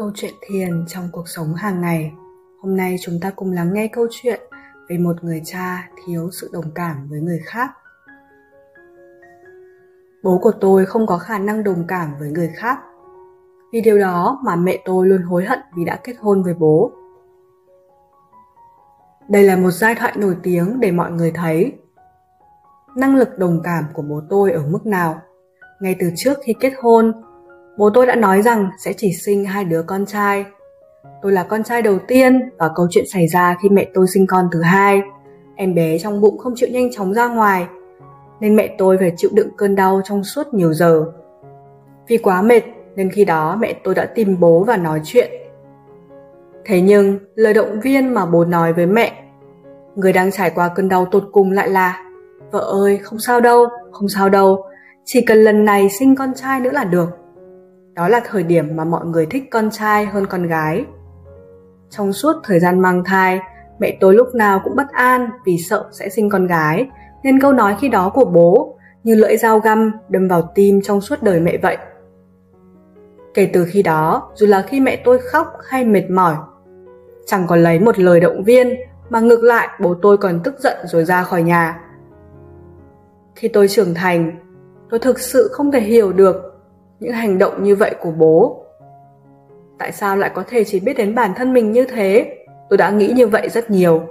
Câu chuyện thiền trong cuộc sống hàng ngày. Hôm nay chúng ta cùng lắng nghe câu chuyện về một người cha thiếu sự đồng cảm với người khác. Bố của tôi không có khả năng đồng cảm với người khác. Vì điều đó mà mẹ tôi luôn hối hận vì đã kết hôn với bố. Đây là một giai thoại nổi tiếng để mọi người thấy năng lực đồng cảm của bố tôi ở mức nào. Ngay từ trước khi kết hôn, Bố tôi đã nói rằng sẽ chỉ sinh hai đứa con trai. Tôi là con trai đầu tiên và câu chuyện xảy ra khi mẹ tôi sinh con thứ hai. Em bé trong bụng không chịu nhanh chóng ra ngoài, nên mẹ tôi phải chịu đựng cơn đau trong suốt nhiều giờ. Vì quá mệt nên khi đó mẹ tôi đã tìm bố và nói chuyện. Thế nhưng lời động viên mà bố nói với mẹ, người đang trải qua cơn đau tột cùng lại là Vợ ơi, không sao đâu, không sao đâu, chỉ cần lần này sinh con trai nữa là được. Đó là thời điểm mà mọi người thích con trai hơn con gái. Trong suốt thời gian mang thai, mẹ tôi lúc nào cũng bất an vì sợ sẽ sinh con gái, nên câu nói khi đó của bố như lưỡi dao găm đâm vào tim trong suốt đời mẹ vậy. Kể từ khi đó, dù là khi mẹ tôi khóc hay mệt mỏi, chẳng còn lấy một lời động viên mà ngược lại bố tôi còn tức giận rồi ra khỏi nhà. Khi tôi trưởng thành, tôi thực sự không thể hiểu được những hành động như vậy của bố. Tại sao lại có thể chỉ biết đến bản thân mình như thế? Tôi đã nghĩ như vậy rất nhiều.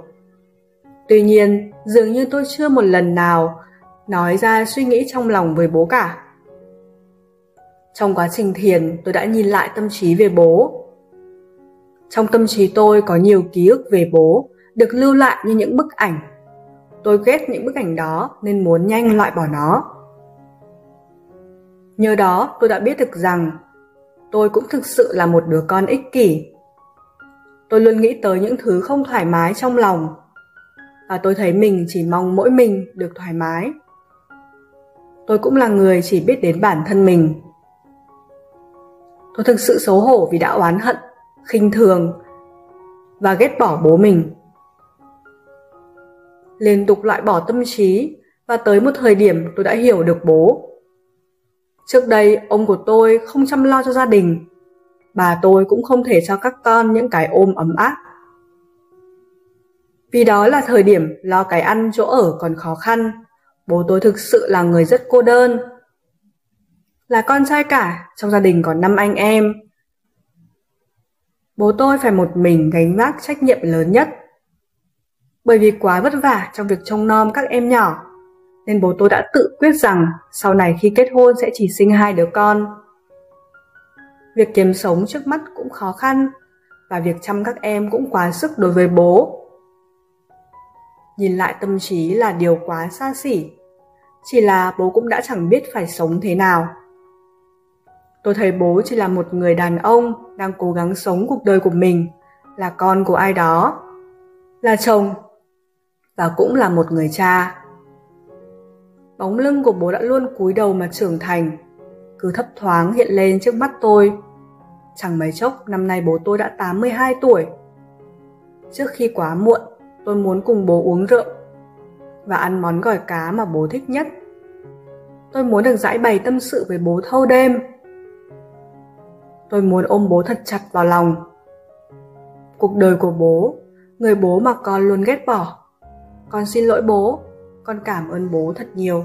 Tuy nhiên, dường như tôi chưa một lần nào nói ra suy nghĩ trong lòng với bố cả. Trong quá trình thiền, tôi đã nhìn lại tâm trí về bố. Trong tâm trí tôi có nhiều ký ức về bố, được lưu lại như những bức ảnh. Tôi ghét những bức ảnh đó nên muốn nhanh loại bỏ nó. Nhờ đó tôi đã biết được rằng tôi cũng thực sự là một đứa con ích kỷ. Tôi luôn nghĩ tới những thứ không thoải mái trong lòng và tôi thấy mình chỉ mong mỗi mình được thoải mái. Tôi cũng là người chỉ biết đến bản thân mình. Tôi thực sự xấu hổ vì đã oán hận, khinh thường và ghét bỏ bố mình. Liên tục loại bỏ tâm trí và tới một thời điểm tôi đã hiểu được bố Trước đây, ông của tôi không chăm lo cho gia đình. Bà tôi cũng không thể cho các con những cái ôm ấm áp. Vì đó là thời điểm lo cái ăn chỗ ở còn khó khăn, bố tôi thực sự là người rất cô đơn. Là con trai cả, trong gia đình có năm anh em. Bố tôi phải một mình gánh vác trách nhiệm lớn nhất. Bởi vì quá vất vả trong việc trông nom các em nhỏ, nên bố tôi đã tự quyết rằng sau này khi kết hôn sẽ chỉ sinh hai đứa con. Việc kiếm sống trước mắt cũng khó khăn và việc chăm các em cũng quá sức đối với bố. Nhìn lại tâm trí là điều quá xa xỉ, chỉ là bố cũng đã chẳng biết phải sống thế nào. Tôi thấy bố chỉ là một người đàn ông đang cố gắng sống cuộc đời của mình, là con của ai đó, là chồng và cũng là một người cha bóng lưng của bố đã luôn cúi đầu mà trưởng thành. Cứ thấp thoáng hiện lên trước mắt tôi. Chẳng mấy chốc, năm nay bố tôi đã 82 tuổi. Trước khi quá muộn, tôi muốn cùng bố uống rượu và ăn món gỏi cá mà bố thích nhất. Tôi muốn được giải bày tâm sự với bố thâu đêm. Tôi muốn ôm bố thật chặt vào lòng. Cuộc đời của bố, người bố mà con luôn ghét bỏ. Con xin lỗi bố con cảm ơn bố thật nhiều.